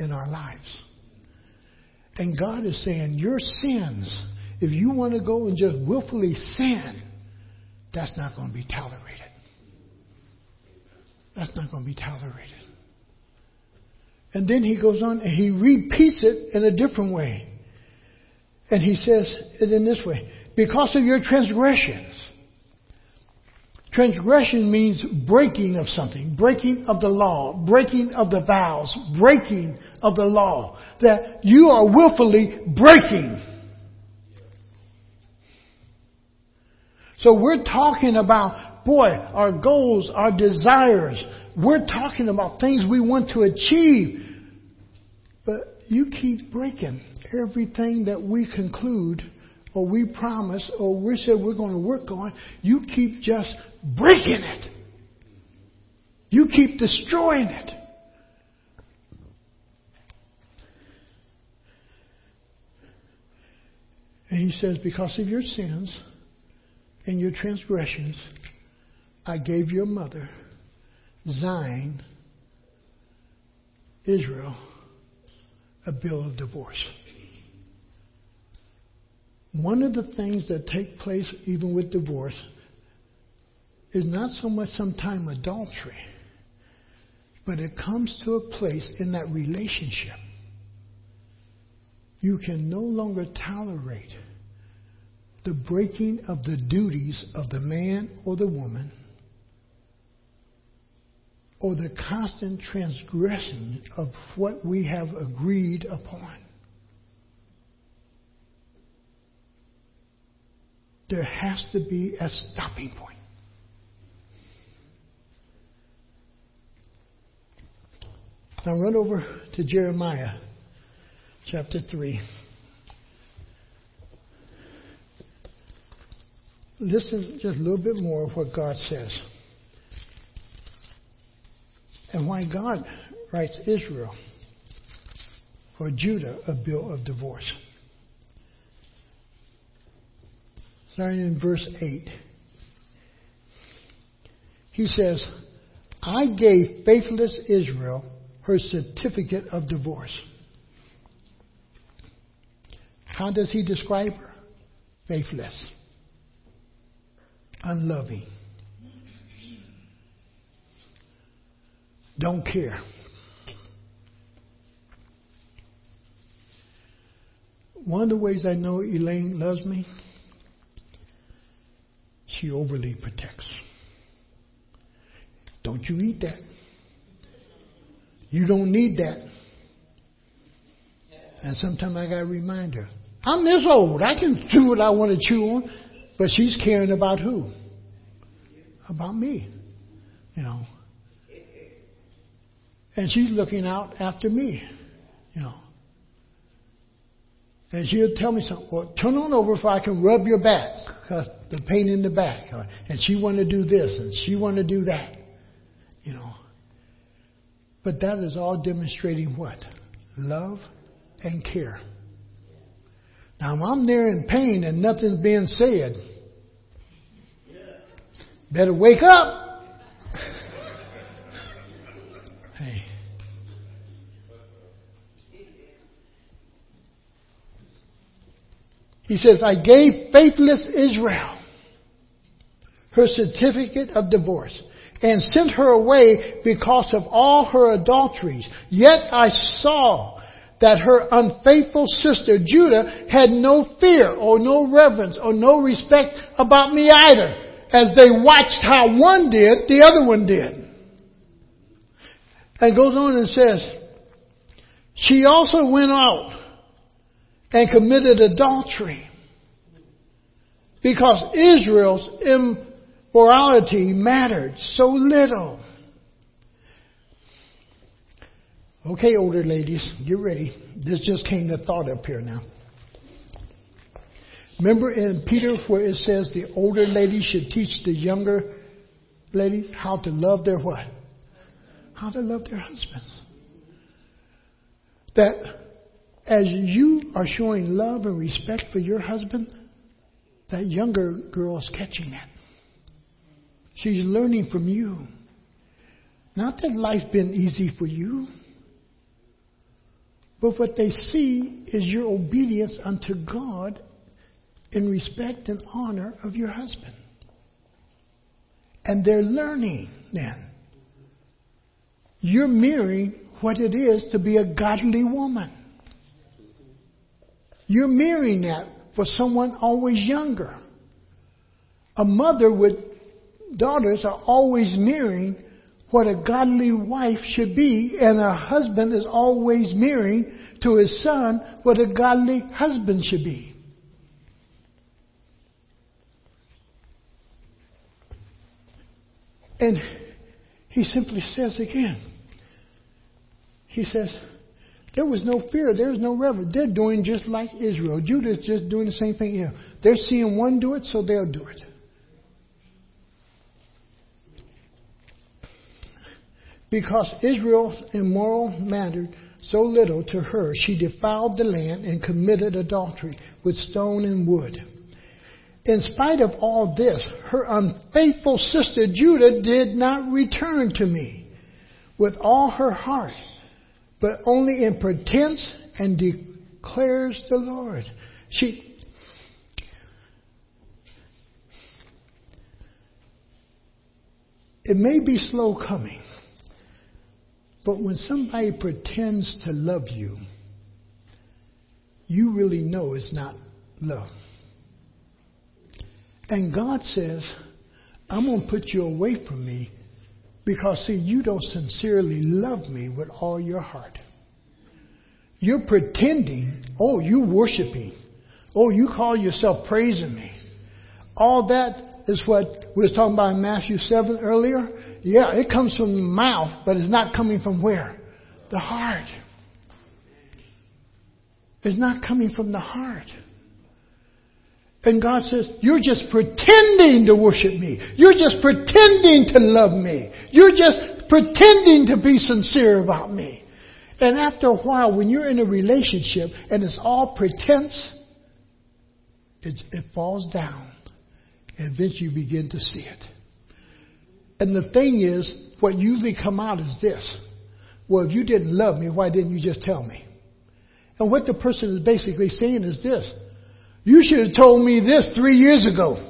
in our lives. And God is saying, Your sins, if you want to go and just willfully sin, that's not going to be tolerated. That's not going to be tolerated. And then he goes on and he repeats it in a different way. And he says it in this way because of your transgressions. Transgression means breaking of something, breaking of the law, breaking of the vows, breaking of the law. That you are willfully breaking. So we're talking about, boy, our goals, our desires. We're talking about things we want to achieve. But you keep breaking everything that we conclude or we promise or we said we're going to work on, you keep just breaking it. You keep destroying it. And he says, Because of your sins and your transgressions, I gave your mother, Zion, Israel, a bill of divorce. One of the things that take place even with divorce is not so much sometimes adultery, but it comes to a place in that relationship. You can no longer tolerate the breaking of the duties of the man or the woman or the constant transgression of what we have agreed upon. There has to be a stopping point. Now run over to Jeremiah chapter 3. Listen just a little bit more of what God says. And why God writes Israel or Judah a bill of divorce. Starting in verse 8. He says, I gave faithless Israel her certificate of divorce. How does he describe her? Faithless, unloving, don't care. One of the ways I know Elaine loves me, she overly protects. Don't you eat that. You don't need that. And sometimes I got to remind her, I'm this old. I can do what I want to chew on. But she's caring about who? About me. You know. And she's looking out after me. You know. And she'll tell me something. Well, turn on over if I can rub your back. Because the pain in the back. And she want to do this and she want to do that. You know. But that is all demonstrating what? Love and care. Now, I'm there in pain and nothing's being said, better wake up. hey. He says, I gave faithless Israel her certificate of divorce and sent her away because of all her adulteries. Yet I saw that her unfaithful sister Judah had no fear or no reverence or no respect about me either. As they watched how one did, the other one did. And goes on and says, she also went out and committed adultery because Israel's immorality mattered so little. Okay, older ladies, get ready. This just came to thought up here now. Remember in Peter where it says the older ladies should teach the younger ladies how to love their what? How to love their husbands. That as you are showing love and respect for your husband, that younger girl is catching that. She's learning from you. Not that life's been easy for you. But what they see is your obedience unto God in respect and honor of your husband. And they're learning then. You're mirroring what it is to be a godly woman. You're mirroring that for someone always younger. A mother with daughters are always mirroring what a godly wife should be, and a husband is always mirroring to his son what a godly husband should be. And he simply says again, he says, there was no fear, there was no reverence. They're doing just like Israel. Judah's just doing the same thing here. They're seeing one do it, so they'll do it. Because Israel's immoral mattered so little to her, she defiled the land and committed adultery with stone and wood. In spite of all this, her unfaithful sister Judah did not return to me with all her heart, but only in pretense and declares the Lord. She, it may be slow coming. But when somebody pretends to love you, you really know it's not love. And God says, I'm going to put you away from me Because, see, you don't sincerely love me with all your heart. You're pretending, oh, you're worshiping. Oh, you call yourself praising me. All that is what we were talking about in Matthew 7 earlier. Yeah, it comes from the mouth, but it's not coming from where? The heart. It's not coming from the heart. And God says, You're just pretending to worship me. You're just pretending to love me. You're just pretending to be sincere about me. And after a while, when you're in a relationship and it's all pretense, it, it falls down. And eventually you begin to see it. And the thing is, what usually come out is this. Well, if you didn't love me, why didn't you just tell me? And what the person is basically saying is this. You should have told me this three years ago.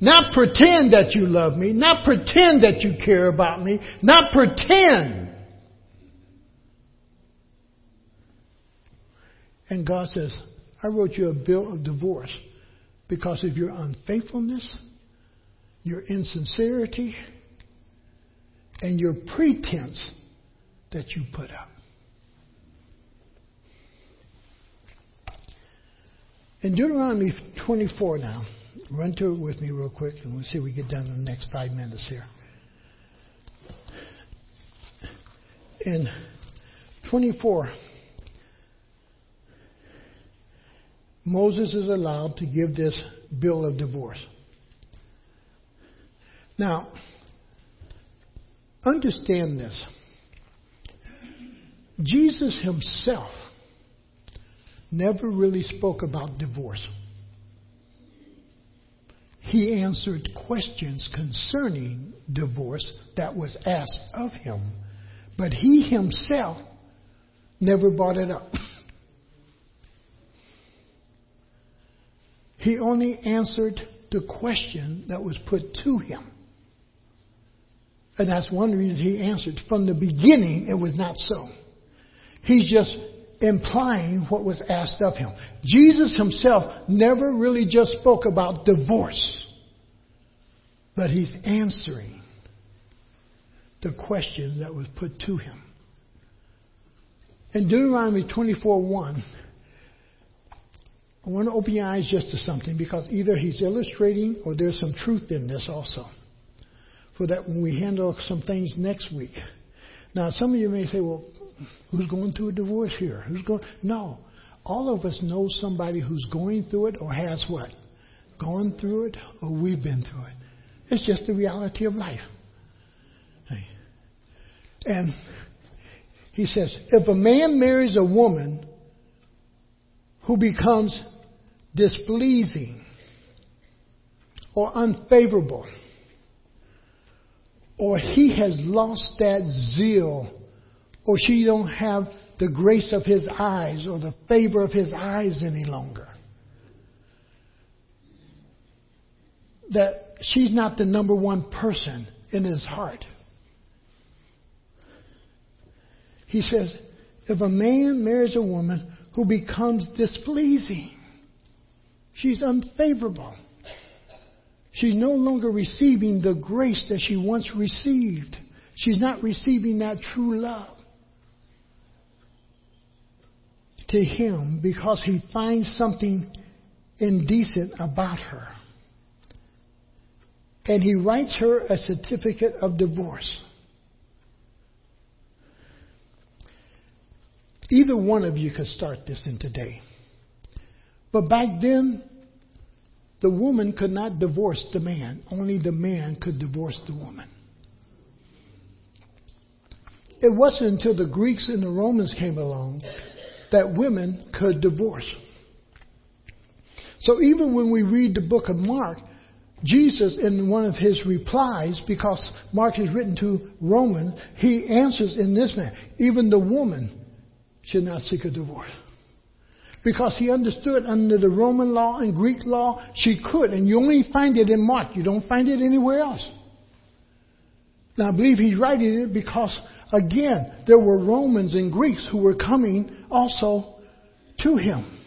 Not pretend that you love me. Not pretend that you care about me. Not pretend. And God says, I wrote you a bill of divorce because of your unfaithfulness, your insincerity, and your pretense that you put up. In Deuteronomy 24 now, run to it with me real quick and we'll see if we get done in the next five minutes here. In 24, Moses is allowed to give this bill of divorce. Now, understand this. Jesus himself never really spoke about divorce. He answered questions concerning divorce that was asked of him, but he himself never brought it up. He only answered the question that was put to him. And that's one reason he answered. From the beginning, it was not so. He's just implying what was asked of him. Jesus himself never really just spoke about divorce, but he's answering the question that was put to him. In Deuteronomy 24 1, I want to open your eyes just to something because either he's illustrating or there's some truth in this also. For that when we handle some things next week. Now, some of you may say, well, who's going through a divorce here? Who's going? No. All of us know somebody who's going through it or has what? Gone through it or we've been through it. It's just the reality of life. And he says, if a man marries a woman who becomes displeasing or unfavorable, or he has lost that zeal or she don't have the grace of his eyes or the favor of his eyes any longer. That she's not the number one person in his heart. He says, if a man marries a woman who becomes displeasing, she's unfavorable. She's no longer receiving the grace that she once received. She's not receiving that true love to him because he finds something indecent about her. And he writes her a certificate of divorce. Either one of you could start this in today. But back then, the woman could not divorce the man. Only the man could divorce the woman. It wasn't until the Greeks and the Romans came along that women could divorce. So even when we read the book of Mark, Jesus, in one of his replies, because Mark is written to Roman, he answers in this manner even the woman should not seek a divorce. Because he understood under the Roman law and Greek law, she could. And you only find it in Mark. You don't find it anywhere else. Now, I believe he's writing it because Again, there were Romans and Greeks who were coming also to him.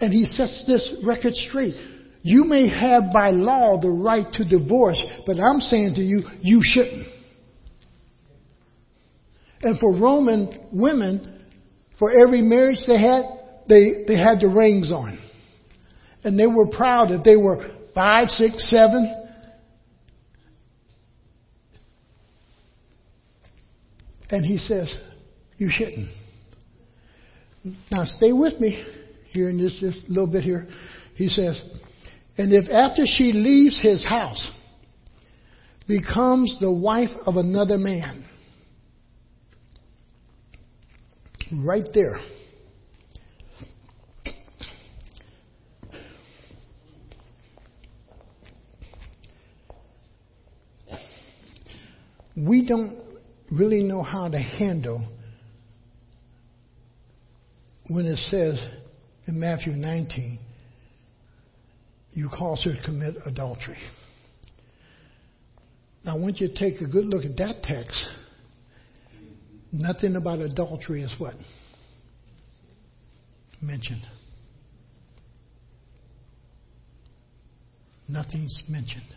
And he sets this record straight. You may have by law the right to divorce, but I'm saying to you, you shouldn't. And for Roman women, for every marriage they had, they, they had the rings on. And they were proud that they were five, six, seven. And he says, You shouldn't. Now stay with me here in this, this little bit here. He says, And if after she leaves his house, becomes the wife of another man, right there. We don't really know how to handle when it says in Matthew 19, you cause her to commit adultery. Now, want you take a good look at that text. Nothing about adultery is what? Mentioned. Nothing's mentioned.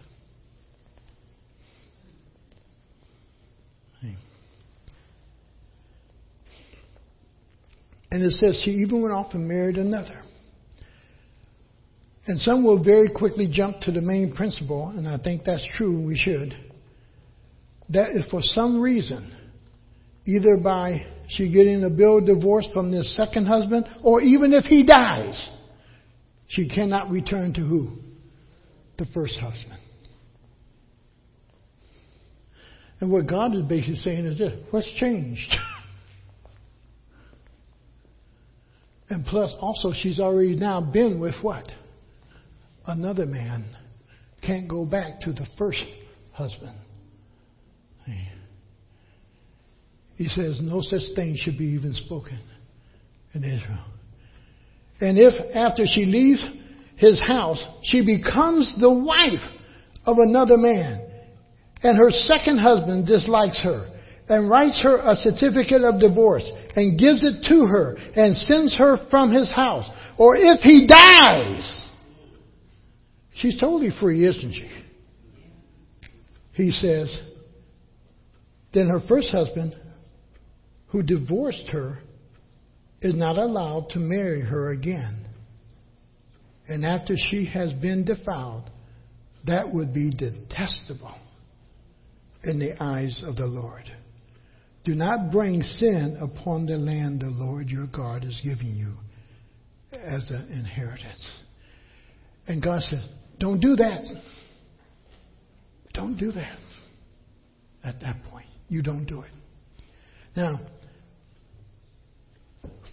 And it says she even went off and married another. And some will very quickly jump to the main principle, and I think that's true, we should. That if for some reason, either by she getting a bill of divorce from this second husband, or even if he dies, she cannot return to who? The first husband. And what God is basically saying is this what's changed? and plus, also, she's already now been with what? Another man. Can't go back to the first husband. He says, No such thing should be even spoken in Israel. And if after she leaves his house, she becomes the wife of another man, and her second husband dislikes her and writes her a certificate of divorce and gives it to her and sends her from his house, or if he dies, she's totally free, isn't she? He says, then her first husband, who divorced her, is not allowed to marry her again. And after she has been defiled, that would be detestable in the eyes of the Lord. Do not bring sin upon the land the Lord your God is giving you as an inheritance. And God says, don't do that. Don't do that. At that point, you don't do it. Now,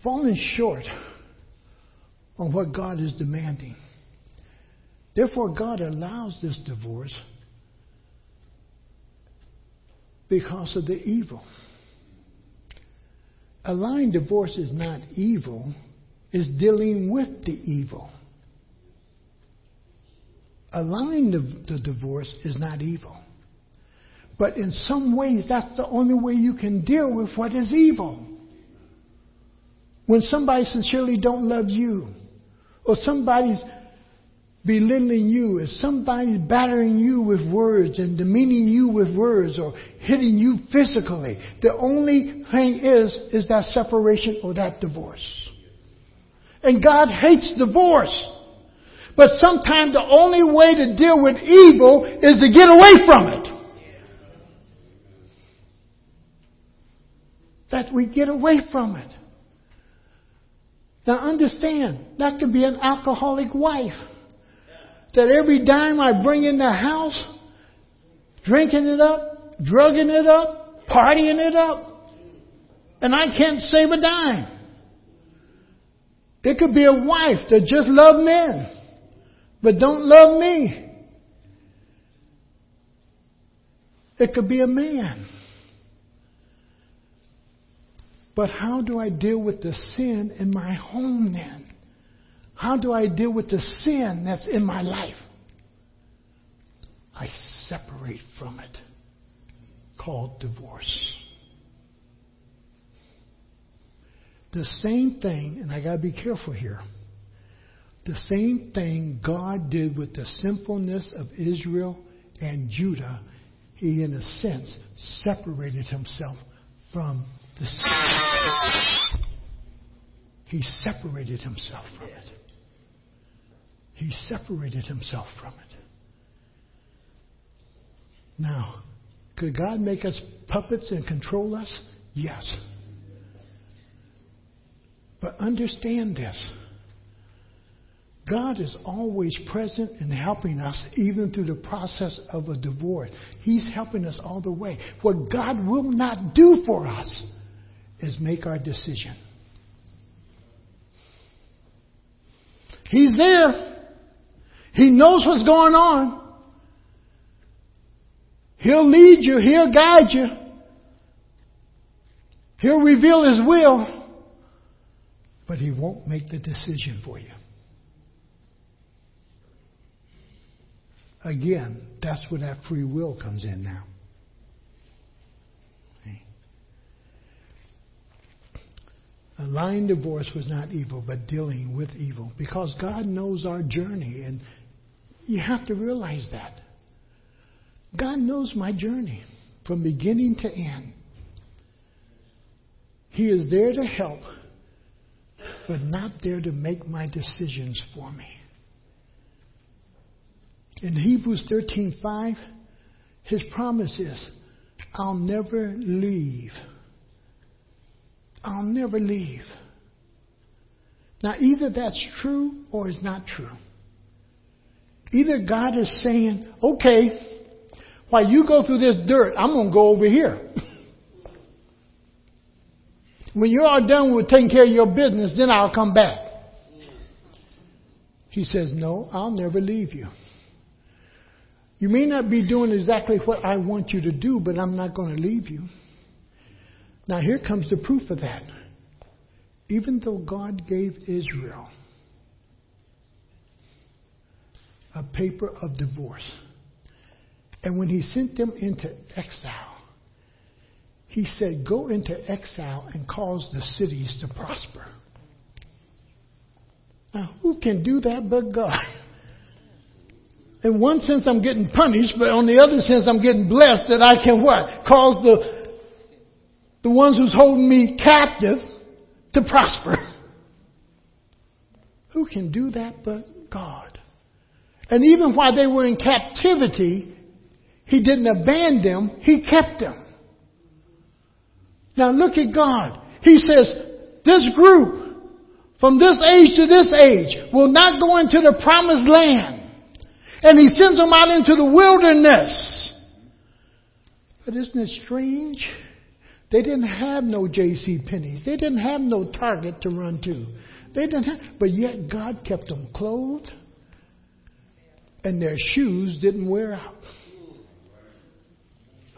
falling short on what God is demanding. Therefore, God allows this divorce because of the evil. Allowing divorce is not evil, it's dealing with the evil. Allowing the, the divorce is not evil. But in some ways, that's the only way you can deal with what is evil. When somebody sincerely don't love you, or somebody's belittling you, if somebody's battering you with words and demeaning you with words or hitting you physically, the only thing is, is that separation or that divorce. And God hates divorce. But sometimes the only way to deal with evil is to get away from it. That we get away from it. Now understand, that could be an alcoholic wife that every dime I bring in the house, drinking it up, drugging it up, partying it up, and I can't save a dime. It could be a wife that just love men, but don't love me. It could be a man. But how do I deal with the sin in my home then? How do I deal with the sin that's in my life? I separate from it, called divorce. The same thing, and I got to be careful here. The same thing God did with the sinfulness of Israel and Judah, he, in a sense, separated himself from. He separated himself from it. He separated himself from it. Now, could God make us puppets and control us? Yes. But understand this. God is always present and helping us even through the process of a divorce. He's helping us all the way. What God will not do for us is make our decision. He's there. He knows what's going on. He'll lead you. He'll guide you. He'll reveal His will. But He won't make the decision for you. Again, that's where that free will comes in now. A lying divorce was not evil, but dealing with evil. Because God knows our journey, and you have to realize that. God knows my journey from beginning to end. He is there to help, but not there to make my decisions for me. In Hebrews 13:5, his promise is, I'll never leave. I'll never leave. Now, either that's true or it's not true. Either God is saying, okay, while you go through this dirt, I'm going to go over here. when you're done with taking care of your business, then I'll come back. He says, no, I'll never leave you. You may not be doing exactly what I want you to do, but I'm not going to leave you. Now, here comes the proof of that. Even though God gave Israel a paper of divorce, and when He sent them into exile, He said, Go into exile and cause the cities to prosper. Now, who can do that but God? In one sense, I'm getting punished, but on the other sense, I'm getting blessed that I can what? Cause the, the ones who's holding me captive to prosper. Who can do that but God? And even while they were in captivity, He didn't abandon them, He kept them. Now look at God. He says, this group, from this age to this age, will not go into the promised land and he sends them out into the wilderness. But isn't it strange? They didn't have no J.C. Penney's. They didn't have no Target to run to. They didn't have, but yet God kept them clothed, and their shoes didn't wear out.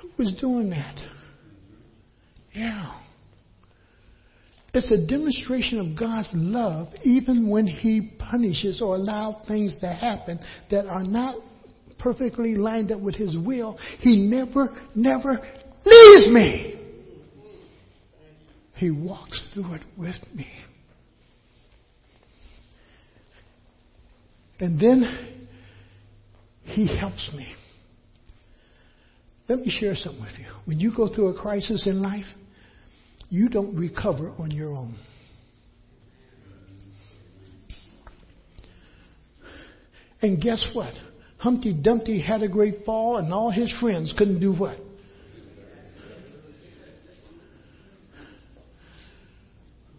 Who was doing that? Yeah. It's a demonstration of God's love even when He punishes or allows things to happen that are not perfectly lined up with His will. He never, never leaves me. He walks through it with me. And then He helps me. Let me share something with you. When you go through a crisis in life, you don't recover on your own. And guess what? Humpty Dumpty had a great fall, and all his friends couldn't do what?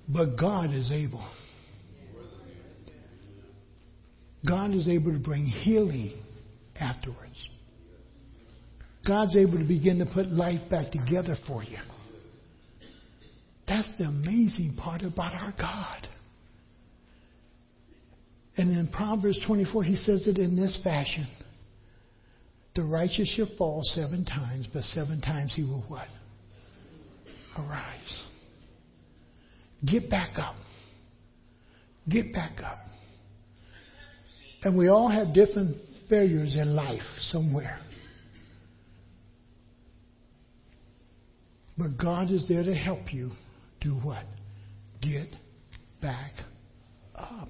But God is able. God is able to bring healing afterwards. God's able to begin to put life back together for you. That's the amazing part about our God. And in Proverbs 24, he says it in this fashion The righteous shall fall seven times, but seven times he will what? Arise. Get back up. Get back up. And we all have different failures in life somewhere. But God is there to help you do what? Get back up.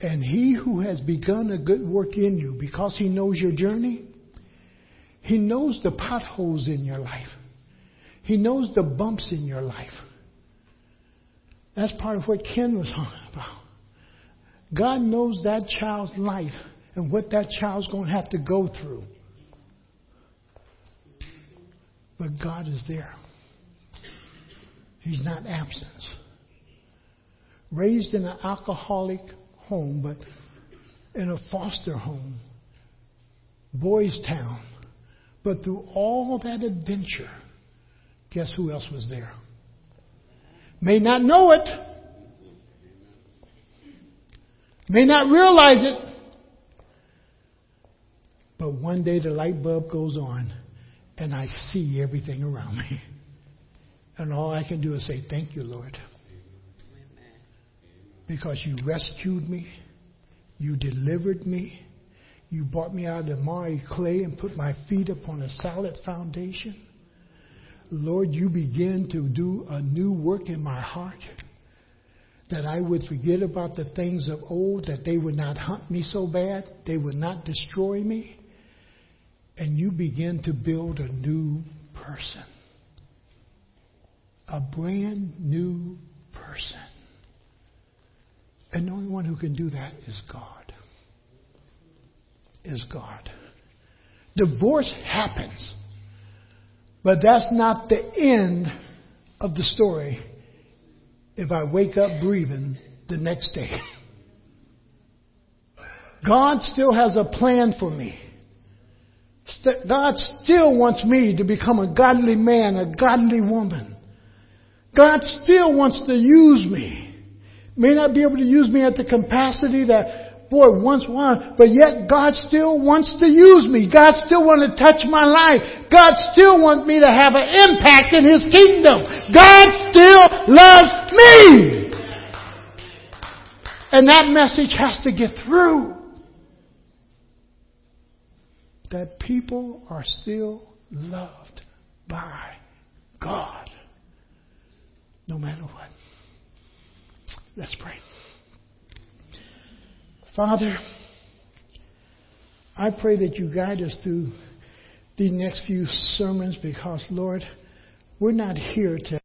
And he who has begun a good work in you, because he knows your journey, he knows the potholes in your life. He knows the bumps in your life. That's part of what Ken was on about. God knows that child's life and what that child's going to have to go through. But God is there. He's not absent. Raised in an alcoholic home, but in a foster home, Boys Town. But through all that adventure, guess who else was there? May not know it, may not realize it, but one day the light bulb goes on and I see everything around me. And all I can do is say, Thank you, Lord. Because you rescued me, you delivered me, you brought me out of the miry clay and put my feet upon a solid foundation. Lord, you begin to do a new work in my heart. That I would forget about the things of old, that they would not hunt me so bad, they would not destroy me. And you begin to build a new person. A brand new person. And the only one who can do that is God. Is God. Divorce happens. But that's not the end of the story if I wake up breathing the next day. God still has a plan for me. God still wants me to become a godly man, a godly woman. God still wants to use me. May not be able to use me at the capacity that boy once was, but yet God still wants to use me. God still wants to touch my life. God still wants me to have an impact in His kingdom. God still loves me. And that message has to get through. That people are still loved by God. No matter what. Let's pray. Father, I pray that you guide us through the next few sermons because, Lord, we're not here to